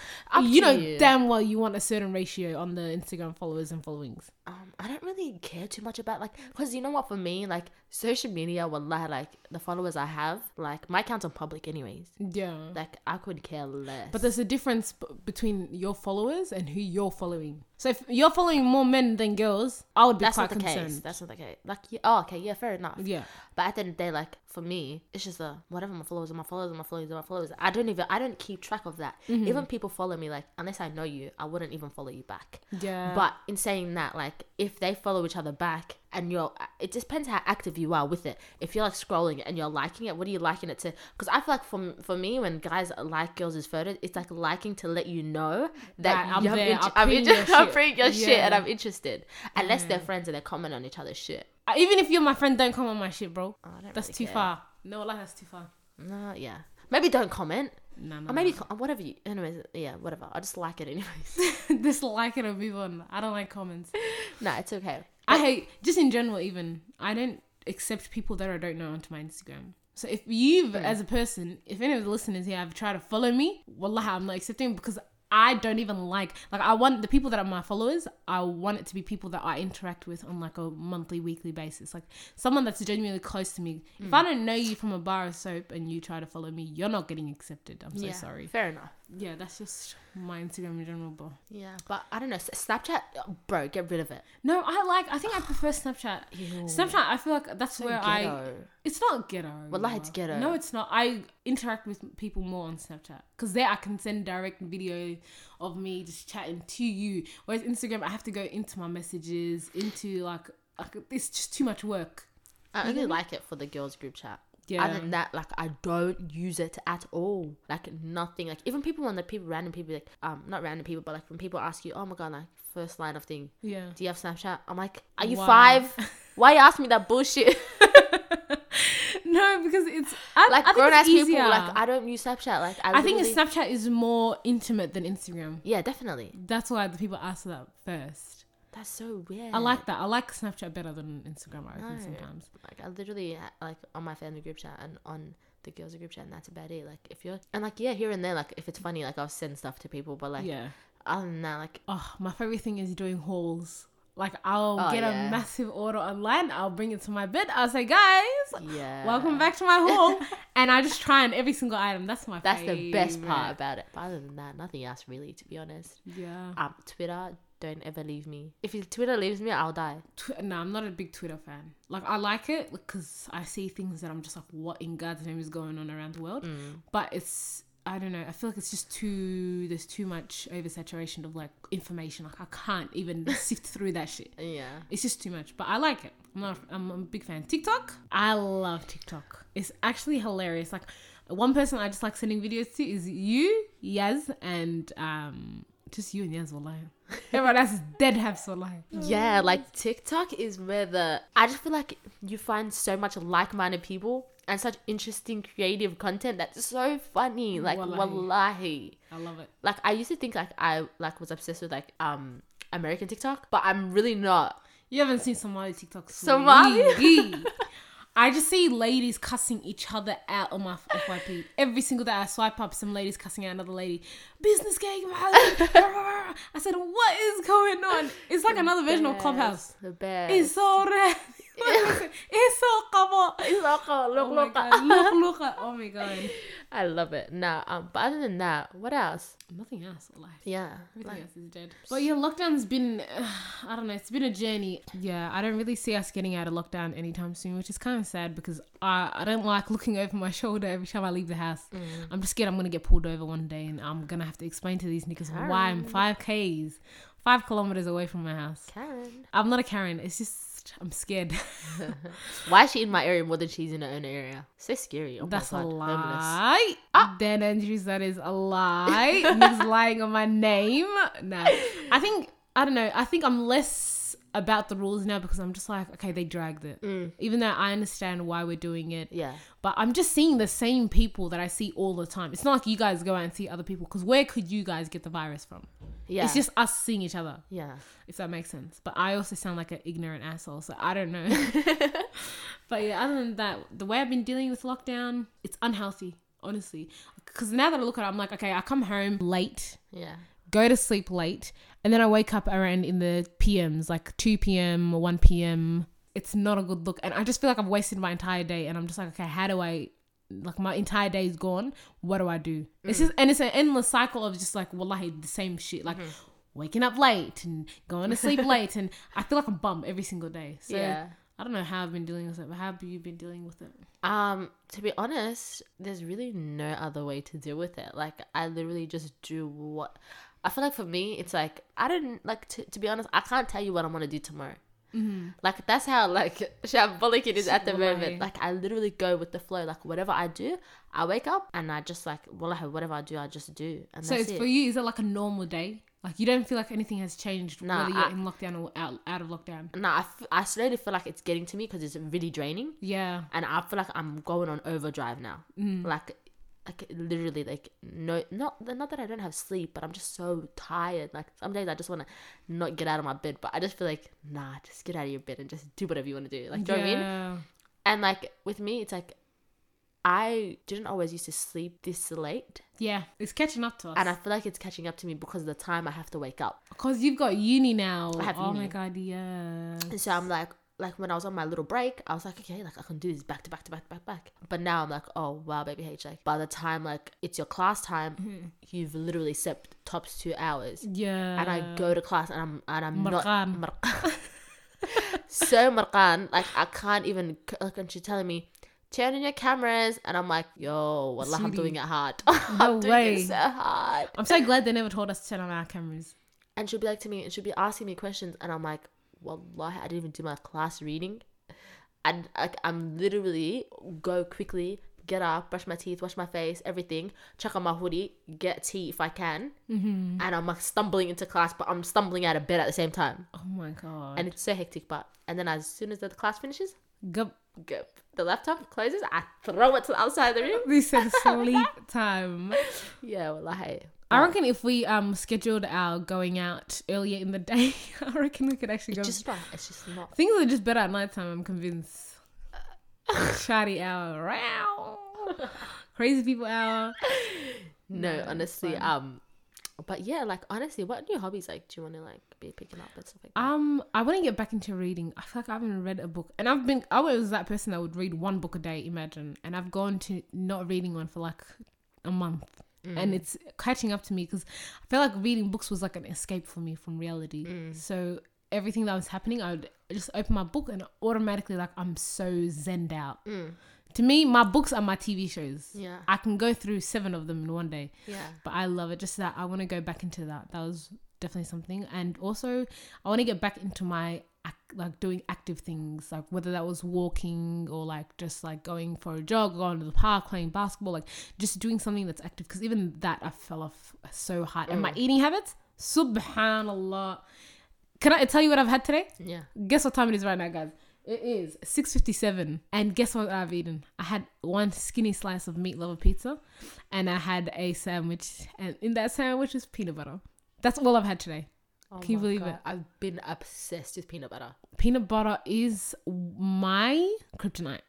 Speaker 2: you know
Speaker 1: you.
Speaker 2: damn well you want a certain ratio on the Instagram followers and followings.
Speaker 1: um, I don't really care too much about like, cause you know what? For me, like social media, wallah, like the followers I have, like my account's on public anyways.
Speaker 2: Yeah.
Speaker 1: Like I could care less.
Speaker 2: But there's a difference b- between your followers and who you're following. So if you're following more men than girls, I would be
Speaker 1: that's
Speaker 2: quite
Speaker 1: not the
Speaker 2: concerned.
Speaker 1: case. That's not the case. Like, yeah, oh, okay, yeah, fair enough.
Speaker 2: yeah.
Speaker 1: But at the end of the day, like for me, it's just a whatever my followers are my followers are my followers are my followers. I don't even I don't keep track of that.
Speaker 2: Mm-hmm.
Speaker 1: Even people follow me like unless I know you, I wouldn't even follow you back.
Speaker 2: Yeah.
Speaker 1: But in saying that, like if they follow each other back and you're, it just depends how active you are with it. If you're like scrolling and you're liking it, what are you liking it to? Because I feel like for for me, when guys like girls' photos, it's like liking to let you know that
Speaker 2: That I'm there,
Speaker 1: inter- I'm, inter-
Speaker 2: your
Speaker 1: I'm
Speaker 2: shit.
Speaker 1: your shit and I'm interested. Unless they're friends and they comment on each other's shit.
Speaker 2: Uh, even if you're my friend, don't come on my shit, bro.
Speaker 1: Don't
Speaker 2: That's
Speaker 1: really
Speaker 2: too
Speaker 1: care.
Speaker 2: far. No, like that's too far.
Speaker 1: No, yeah. Maybe don't comment.
Speaker 2: No, no.
Speaker 1: Or maybe co- whatever you. Anyways, yeah, whatever. I just like it anyways. [laughs]
Speaker 2: dislike it or move on. I don't like comments. [laughs]
Speaker 1: no, it's okay.
Speaker 2: I hate just in general. Even I don't accept people that I don't know onto my Instagram. So if you've, hmm. as a person, if any of the listeners here have tried to follow me, wallah, I'm not accepting because I don't even like like I want the people that are my followers. I want it to be people that I interact with on like a monthly, weekly basis. Like someone that's genuinely close to me. If hmm. I don't know you from a bar of soap and you try to follow me, you're not getting accepted. I'm so
Speaker 1: yeah,
Speaker 2: sorry.
Speaker 1: Fair enough.
Speaker 2: Yeah, that's just my Instagram in general, bro.
Speaker 1: Yeah, but I don't know. Snapchat, oh, bro, get rid of it.
Speaker 2: No, I like. I think I prefer Snapchat. [sighs] Snapchat, I feel like that's
Speaker 1: So
Speaker 2: where I. It's not ghetto.
Speaker 1: Wallahi, it's ghetto.
Speaker 2: No, it's not. I interact with people more on Snapchat because there I can send direct video of me just chatting to you. Whereas Instagram, I have to go into my messages, into like, like it's just too much work.
Speaker 1: I only like it for the girls group chat.
Speaker 2: Yeah.
Speaker 1: Other than that, like I don't use it at all. Like nothing. Like even people when the people random people like um not random people, but like when people ask you, oh my god, like first line of thing,
Speaker 2: Yeah.
Speaker 1: do you have Snapchat? I'm like, are you five? [laughs] Why you ask me that bullshit? [laughs]
Speaker 2: no, because it's I,
Speaker 1: like
Speaker 2: I
Speaker 1: grown ass people, like I don't use Snapchat. Like I,
Speaker 2: I think Snapchat is more intimate than Instagram.
Speaker 1: yeah, definitely.
Speaker 2: That's why the people ask that first.
Speaker 1: That's so weird.
Speaker 2: I like that. I like Snapchat better than Instagram. I think
Speaker 1: No.
Speaker 2: sometimes.
Speaker 1: like I literally like on my family group chat and on the girls group chat, and that's about it. Like if you're and like yeah, here and there, like if it's funny, like I'll send stuff to people, but like
Speaker 2: yeah.
Speaker 1: other than that, like
Speaker 2: Oh, my favorite thing is doing hauls. Like I'll
Speaker 1: Oh,
Speaker 2: get
Speaker 1: yeah.
Speaker 2: a massive order online. I'll bring it to my bed. I'll say, guys,
Speaker 1: yeah,
Speaker 2: welcome back to my haul, [laughs] and I just try on every single item. That's my. Favorite.
Speaker 1: That's the best part about it. But other than that, nothing else really, to be honest.
Speaker 2: Yeah.
Speaker 1: Um, Twitter, don't ever leave me. If Twitter leaves me, I'll die.
Speaker 2: Tw- no, I'm not a big Twitter fan. Like I like it because I see things that I'm just like, what in God's name is going on around the world?
Speaker 1: Mm.
Speaker 2: But it's I don't know. I feel like it's just too. There's too much oversaturation of like information. Like I can't even [laughs] sift through that shit.
Speaker 1: Yeah.
Speaker 2: It's just too much. But I like it. I'm not. I'm a big fan. TikTok. I love TikTok. It's actually hilarious. Like one person I just like sending videos to is you, Yaz, and um, just you and Yaz. Wallahi. [laughs] Everyone else is dead have wallahi.
Speaker 1: Yeah, like TikTok is where the I just feel like you find so much like-minded people and such interesting creative content that's so funny. Like
Speaker 2: Wallahi.
Speaker 1: wallahi.
Speaker 2: I love it.
Speaker 1: Like I used to think like I like was obsessed with like um American TikTok, but I'm really not.
Speaker 2: You haven't seen Somali TikToks.
Speaker 1: Somali? [laughs] [laughs]
Speaker 2: I just see ladies cussing each other out on my FYP. Every single day I swipe up, some ladies cussing out another lady. Business gang. I said, what is going on? It's like another version of Clubhouse.
Speaker 1: The best.
Speaker 2: It's so red. It's so kabo.
Speaker 1: It's look, look,
Speaker 2: Oh
Speaker 1: look.
Speaker 2: Look, [laughs] look. Oh my god.
Speaker 1: I love it. Nah, um, but other than that, what else?
Speaker 2: Nothing else. Life.
Speaker 1: Yeah,
Speaker 2: Everything
Speaker 1: like,
Speaker 2: else is dead. But yeah, lockdown's been, [sighs] I don't know, it's been a journey. Yeah, I don't really see us getting out of lockdown anytime soon, which is kind of sad because I, I don't like looking [laughs] over my shoulder every time I leave the house.
Speaker 1: Mm.
Speaker 2: I'm just scared I'm going to get pulled over one day and I'm going to have to explain to these niggas why I'm 5Ks, five kilometers away from my house.
Speaker 1: Karen.
Speaker 2: I'm not a Karen. It's just, I'm scared. [laughs]
Speaker 1: Why is she in my area more than she's in her own area? So scary. Oh
Speaker 2: That's a lie.
Speaker 1: Ah.
Speaker 2: Dan Andrews, that is a lie. Niggas [laughs] lying on my name. No. I think, I don't know, I think I'm less about the rules now because I'm just like, okay, they dragged it.
Speaker 1: Mm.
Speaker 2: Even though I understand why we're doing it.
Speaker 1: Yeah.
Speaker 2: But I'm just seeing the same people that I see all the time. It's not like you guys go out and see other people because where could you guys get the virus from?
Speaker 1: Yeah.
Speaker 2: It's just us seeing each other,
Speaker 1: yeah.
Speaker 2: if that makes sense. But I also sound like an ignorant asshole, so I don't know. [laughs] [laughs] but yeah, other than that, the way I've been dealing with lockdown, it's unhealthy, honestly. Because now that I look at it, I'm like, okay, I come home late,
Speaker 1: Yeah.
Speaker 2: go to sleep late, and then I wake up around in the PMs, like 2 p.m. or 1 p.m. It's not a good look. And I just feel like I've wasted my entire day. And I'm just like, okay, how do I, like, my entire day is gone. What do I do? It's just, and it's an endless cycle of just like, wallahi, the same shit. Like, waking up late and going to sleep late. And I feel like I'm bum every single day. So
Speaker 1: yeah.
Speaker 2: I don't know how I've been dealing with it, but how have you been dealing with it?
Speaker 1: Um, to be honest, there's really no other way to deal with it. Like I literally just do what I feel like for me, it's like I don't like to, to be honest, I can't tell you what I'm gonna do tomorrow. Mm-hmm. Like that's how like [laughs] shambolic it is at the
Speaker 2: Wallahi.
Speaker 1: moment. Like I literally go with the flow. Like whatever I do, I wake up and I just like well whatever I do, I just do, and
Speaker 2: So it's
Speaker 1: it.
Speaker 2: for you, is it like a normal day? Like you don't feel like anything has changed
Speaker 1: Nah,
Speaker 2: whether you're
Speaker 1: I-
Speaker 2: in lockdown or out, out of lockdown?
Speaker 1: No, nah, I, f- I slowly feel like it's getting to me because it's really draining.
Speaker 2: Yeah.
Speaker 1: and I feel like I'm going on overdrive now. Mm. Like, like literally, like no, not not that I don't have sleep, but I'm just so tired. Like some days I just want to not get out of my bed, but I just feel like nah, just get out of your bed and just do whatever you want to do. Like, do you know what I mean? And like with me, it's like I didn't always used to sleep this late,
Speaker 2: Yeah, it's catching up to us.
Speaker 1: and I feel like it's catching up to me because of the time I have to wake up.
Speaker 2: Because you've got uni now.
Speaker 1: I have
Speaker 2: oh my
Speaker 1: uni.
Speaker 2: god, yeah.
Speaker 1: And so I'm like, like when I was on my little break, I was like, okay, like I can do this back to back to back to back back. But now I'm like, oh wow, baby H, like by the time like it's your class time, mm-hmm. you've literally slept tops two hours.
Speaker 2: Yeah.
Speaker 1: And I go to class and I'm and I'm
Speaker 2: Marqan.
Speaker 1: not marqan. [laughs] [laughs] so marqan, like I can't even like and she's telling me, turn on your cameras and I'm like, yo, wallah, I'm doing it hard.
Speaker 2: No [laughs]
Speaker 1: I'm doing
Speaker 2: way.
Speaker 1: it so hard.
Speaker 2: I'm so glad they never told us to turn on our cameras.
Speaker 1: And she'll be like to me, and she'll be asking me questions, and I'm like, Wallahi, I didn't even do my class reading. and like I'm literally go quickly, get up, brush my teeth, wash my face, everything, check on my hoodie, get tea if I can,
Speaker 2: Mm-hmm.
Speaker 1: and I'm like stumbling into class, but I'm stumbling out of bed at the same time,
Speaker 2: Oh my god.
Speaker 1: and it's so hectic. But and then as soon as the class finishes,
Speaker 2: Gup.
Speaker 1: go, the laptop closes, I throw it to the outside of the room.
Speaker 2: This said [laughs] sleep time.
Speaker 1: Yeah, well, hey.
Speaker 2: I reckon if we um scheduled our going out earlier in the day, [laughs] I reckon we could actually go.
Speaker 1: It's just not. It's just not.
Speaker 2: Things are just better at night time. I'm convinced. Shawty hour, Row. [laughs] crazy people hour.
Speaker 1: No,
Speaker 2: No,
Speaker 1: honestly, um, but yeah, like honestly, what new hobbies like do you want to like be picking up and stuff like that?
Speaker 2: Um, I want to get back into reading. I feel like I haven't read a book, and I've been. I was that person that would read one book a day. Imagine, and I've gone to not reading one for like a month, and mm. it's catching up to me because I feel like reading books was like an escape for me from reality. Mm. So everything that was happening, I would just open my book and automatically like I'm so zenned out. Mm. To me, my books are my TV shows.
Speaker 1: Yeah.
Speaker 2: I can go through seven of them in one day
Speaker 1: yeah,
Speaker 2: but I love it. Just that I want to go back into that. That was definitely something, and also I want to get back into my ac- like doing active things, like whether that was walking or like just like going for a jog, going to the park, playing basketball, like just doing something that's active. Because even that I fell off so hard, and my oh. eating habits, subhanallah. Can I tell you what I've had today?
Speaker 1: yeah.
Speaker 2: Guess what time it is right now, guys? It is 6.57 and guess what I've eaten? I had one skinny slice of meat lover pizza and I had a sandwich and in that sandwich is peanut butter. That's all I've had today.
Speaker 1: Oh
Speaker 2: Can you believe
Speaker 1: God,
Speaker 2: it?
Speaker 1: I've been obsessed with peanut butter.
Speaker 2: Peanut butter is my kryptonite.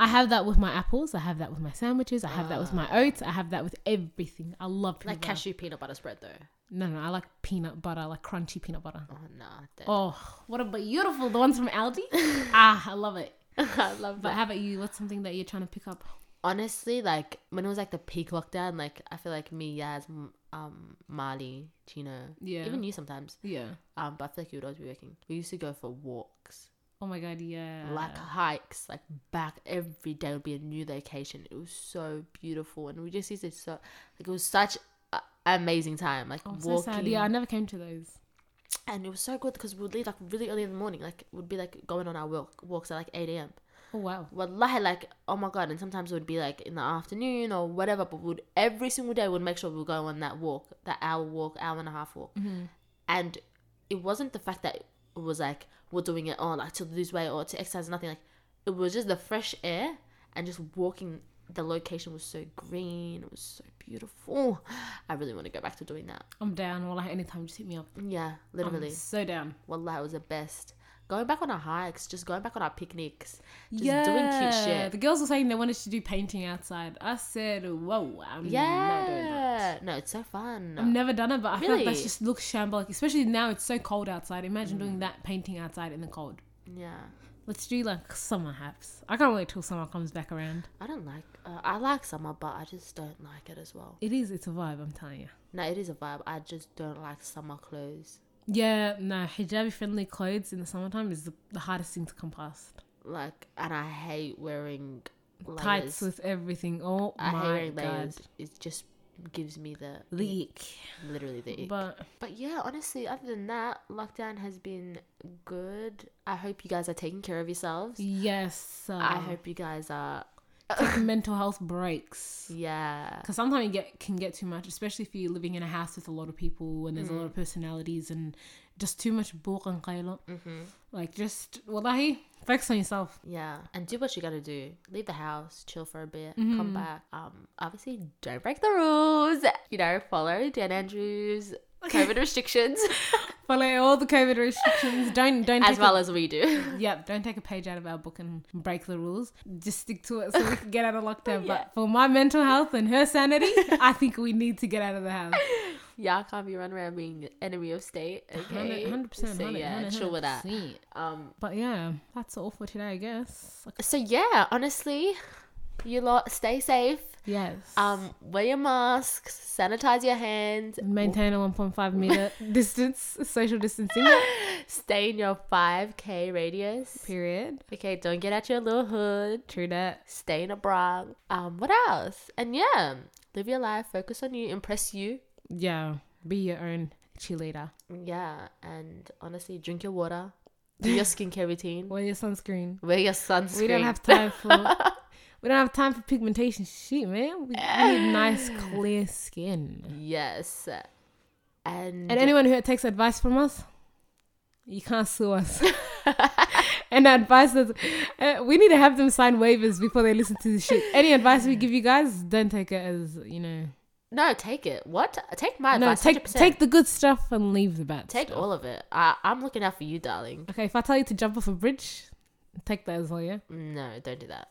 Speaker 2: I have that with my apples. I have that with my sandwiches. I have that with my oats. I have that with everything. I love peanut
Speaker 1: Like
Speaker 2: butter.
Speaker 1: cashew peanut butter spread though.
Speaker 2: No, no, I like peanut butter, like crunchy peanut butter.
Speaker 1: Oh nah.
Speaker 2: Oh, what a beautiful the ones from Aldi. [laughs] ah, I love it. [laughs]
Speaker 1: I love it.
Speaker 2: But
Speaker 1: that.
Speaker 2: how about you? What's something that you're trying to pick up?
Speaker 1: Honestly, like when it was like the peak lockdown, like I feel like me, Yaz, um, Marley, Chino,
Speaker 2: Yeah.
Speaker 1: even you sometimes.
Speaker 2: Yeah.
Speaker 1: Um, but I feel like you would always be working. We used to go for walks.
Speaker 2: Oh my god, yeah.
Speaker 1: like hikes, like back every day would be a new location. It was so beautiful, and we just used to so like it was such an amazing time. Like
Speaker 2: so
Speaker 1: walking,
Speaker 2: sad. Yeah, I never came to those.
Speaker 1: and it was so good because we would leave like really early in the morning. Like we'd be like going on our walk walks at like eight a.m.
Speaker 2: Oh wow.
Speaker 1: Wallahi, like oh my god, and sometimes it would be like in the afternoon or whatever. But would every single day would make sure we would go on that walk, that hour walk, hour and a half walk, mm-hmm. and it wasn't the fact that it was like we're doing it on like to lose weight or to exercise, nothing like it was just the fresh air and just walking. The location was so green, it was so beautiful. [sighs] I really want to go back to doing that.
Speaker 2: I'm down. Well, like anytime, just hit me up.
Speaker 1: Yeah, literally.
Speaker 2: I'm so down.
Speaker 1: Wallah, it was the best. Going back on our hikes, just going back on our picnics, just doing cute shit.
Speaker 2: The girls were saying they wanted to do painting outside. I said, "Whoa, I'm not doing that."
Speaker 1: Yeah, no, it's so fun.
Speaker 2: I've never done it, but I feel like that just looks shambolic. Especially now, it's so cold outside. Imagine doing that painting outside in the cold.
Speaker 1: yeah,
Speaker 2: Let's do like summer haps. I can't wait till summer comes back around.
Speaker 1: I don't like. Uh, I like summer, but I just don't like it as well.
Speaker 2: It is. It's a vibe. I'm telling you.
Speaker 1: No, it is a vibe. I just don't like summer clothes.
Speaker 2: Yeah, no, hijabi friendly clothes in the summertime is the, the hardest thing to come past.
Speaker 1: Like, and I hate wearing layers.
Speaker 2: Tights with everything. Oh
Speaker 1: I hate
Speaker 2: my
Speaker 1: wearing
Speaker 2: god.
Speaker 1: layers. It just gives me the
Speaker 2: leak,
Speaker 1: literally the ick. But,
Speaker 2: But
Speaker 1: yeah, honestly, other than that, lockdown has been good. I hope you guys are taking care of yourselves.
Speaker 2: yes, uh,
Speaker 1: I hope you guys are.
Speaker 2: Take mental health breaks.
Speaker 1: Yeah.
Speaker 2: Because sometimes you get can get too much, especially if you're living in a house with a lot of people and there's a lot of personalities and just too much buq and qayla.
Speaker 1: Mm-hmm.
Speaker 2: Like just wallahi, focus on yourself.
Speaker 1: Yeah, and do what you gotta do. Leave the house, chill for a bit,
Speaker 2: Mm-hmm.
Speaker 1: come back. Um, obviously, don't break the rules. You know, follow Dan Andrews' COVID restrictions [laughs]
Speaker 2: Follow all the COVID restrictions. Don't don't
Speaker 1: as well
Speaker 2: a,
Speaker 1: as we do. [laughs]
Speaker 2: Yep, don't take a page out of our book and break the rules. Just stick to it so we can get out of lockdown. [laughs]
Speaker 1: Yeah.
Speaker 2: But for my mental health and her sanity, I think we need to get out of the house.
Speaker 1: Y'all can't be running around being enemy of state. Okay,
Speaker 2: 100%.
Speaker 1: So yeah, chill with that. Um,
Speaker 2: But yeah, that's all for today, I guess.
Speaker 1: so yeah, honestly, you lot stay safe.
Speaker 2: Yes.
Speaker 1: Um, wear your masks, sanitize your hands,
Speaker 2: Maintain a 1.5 meter [laughs] distance, social distancing. [laughs]
Speaker 1: stay in your 5k radius.
Speaker 2: Period.
Speaker 1: Okay, don't get out your little hood.
Speaker 2: True that.
Speaker 1: stay in a bra. Um, what else? And yeah, live your life, focus on you, impress you.
Speaker 2: Yeah. Be your own cheerleader.
Speaker 1: Yeah, and honestly, drink your water. Do your [laughs] skincare routine.
Speaker 2: Wear your sunscreen.
Speaker 1: Wear your sunscreen.
Speaker 2: We don't have time for. We don't have time for pigmentation. Shit, man. We, need nice, [sighs] clear skin.
Speaker 1: Yes. And,
Speaker 2: And anyone who takes advice from us, you can't sue us. [laughs] [laughs] and advice that uh, we need to have them sign waivers before they listen to this shit. Any advice we give you guys, don't take it as you know.
Speaker 1: no, take it. What? Take my advice.
Speaker 2: No,
Speaker 1: advice.
Speaker 2: take
Speaker 1: 100%.
Speaker 2: take the good stuff and leave the bad.
Speaker 1: take
Speaker 2: stuff.
Speaker 1: all of it. I, I'm looking out for you, darling.
Speaker 2: Okay, if I tell you to jump off a bridge, take that as well. Yeah.
Speaker 1: No, don't do that.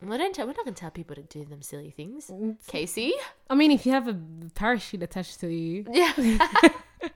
Speaker 1: We don't. Tell, we're not gonna tell people to do them silly things. Mm. Casey.
Speaker 2: I mean, if you have a parachute attached to you,
Speaker 1: Yeah. [laughs] [laughs]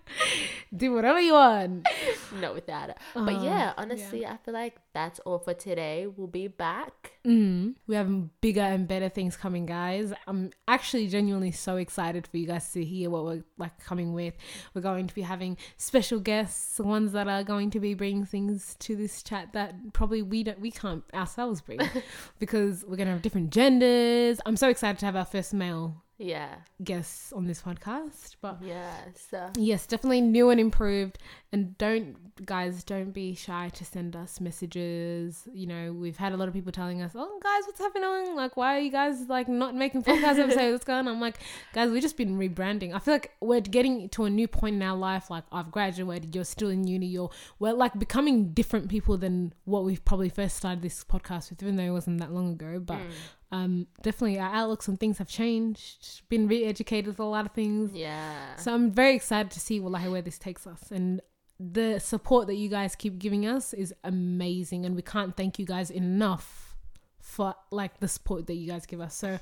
Speaker 2: do whatever you want. [laughs]
Speaker 1: Not without it. But
Speaker 2: Uh,
Speaker 1: yeah, honestly, I feel like that's all for today. We'll be back.
Speaker 2: Mm, we have bigger and better things coming, guys. I'm actually genuinely so excited for you guys to hear what we're like coming with. We're going to be having special guests, the ones that are going to be bringing things to this chat that probably we don't, we can't ourselves bring [laughs] because we're gonna have different genders. I'm so excited to have our first male
Speaker 1: Yeah.
Speaker 2: guests on this podcast, but.
Speaker 1: Yes. Uh,
Speaker 2: Yes, definitely new and improved. And don't, guys, don't be shy to send us messages. You know, we've had a lot of people telling us, "Oh, guys, what's happening? Like, why are you guys like not making podcast [laughs] episodes? What's going on?" I'm like, guys, we've just been rebranding. I feel like we're getting to a new point in our life. Like, I've graduated, you're still in uni, you're we're like becoming different people than what we've probably first started this podcast with, even though it wasn't that long ago. But
Speaker 1: mm.
Speaker 2: Um, definitely our outlooks on things have changed. Been re-educated with a lot of things.
Speaker 1: yeah.
Speaker 2: So I'm very excited to see wallahi where this takes us and the support that you guys keep giving us is amazing and we can't thank you guys enough for like the support that you guys give us. So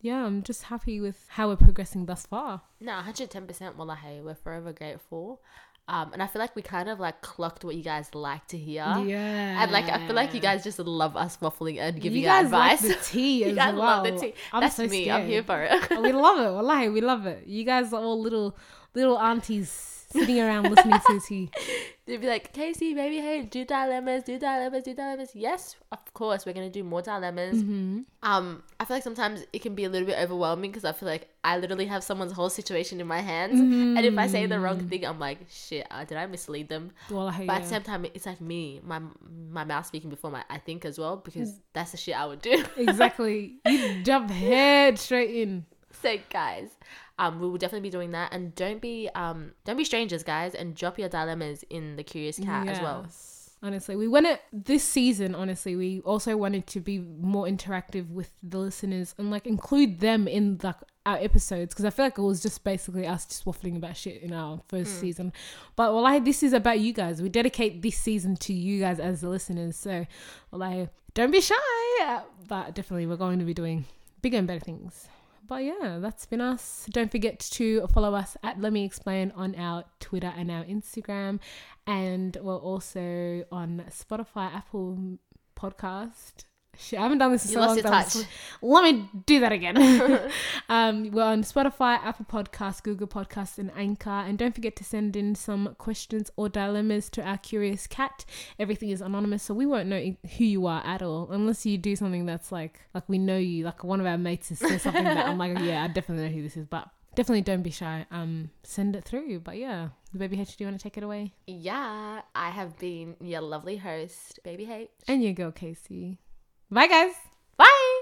Speaker 2: yeah, I'm just happy with how we're progressing thus far.
Speaker 1: No, 110% wallahi. We're forever grateful. Um, and I feel like we kind of like clocked what you guys like to hear.
Speaker 2: Yeah.
Speaker 1: And like I feel like you guys just love us waffling and giving
Speaker 2: you
Speaker 1: you,
Speaker 2: guys
Speaker 1: advice.
Speaker 2: like the [laughs] tea
Speaker 1: you
Speaker 2: as
Speaker 1: guys
Speaker 2: well.
Speaker 1: love the tea.
Speaker 2: I'm
Speaker 1: That's
Speaker 2: so
Speaker 1: me. I'm here for it.
Speaker 2: we love it. Wallahi, we love it. You guys are all little little aunties sitting around listening to tea. [laughs]
Speaker 1: They'd be like, Casey, baby, hey, do dilemmas, do dilemmas, do dilemmas. Yes, of course, we're gonna do more dilemmas.
Speaker 2: Mm-hmm.
Speaker 1: Um, I feel like sometimes it can be a little bit overwhelming because I feel like I literally have someone's whole situation in my hands,
Speaker 2: Mm-hmm.
Speaker 1: and if I say the wrong thing, I'm like, shit, uh, did I mislead them?
Speaker 2: Wallahi,
Speaker 1: But at the same time, it's like me, my my mouth speaking before my I think as well
Speaker 2: Mm.
Speaker 1: because that's the shit I would do.
Speaker 2: exactly. You jump head straight in.
Speaker 1: So guys, um, we will definitely be doing that, and don't be um don't be strangers, guys, and drop your dilemmas in the curious cat as well.
Speaker 2: Honestly, we wanted this season. Honestly, we also wanted to be more interactive with the listeners and like include them in like our episodes because I feel like it was just basically us just waffling about shit in our first season. But well, like this is about you guys. We dedicate this season to you guys as the listeners. So, well, like don't be shy. But definitely, we're going to be doing bigger and better things. But yeah, that's been us. Don't forget to follow us at Let Me Explain on our Twitter and our Instagram. And we're also on Spotify, Apple Podcast. Shit, I haven't done this in
Speaker 1: You
Speaker 2: so
Speaker 1: lost
Speaker 2: long.
Speaker 1: your touch.
Speaker 2: Let me do that again. [laughs] [laughs] um, we're on Spotify, Apple Podcasts, Google Podcasts, and Anchor. And don't forget to send in some questions or dilemmas to our curious cat. Everything is anonymous, so we won't know who you are at all, unless you do something that's like like we know you. Like one of our mates has said something that I'm like, [laughs] yeah, I definitely know who this is. But definitely don't be shy. Um, send it through. But yeah, baby H, do you want to take it away?
Speaker 1: Yeah, I have been your lovely host, Baby H.
Speaker 2: And you go, Casey. Bye, guys.
Speaker 1: Bye.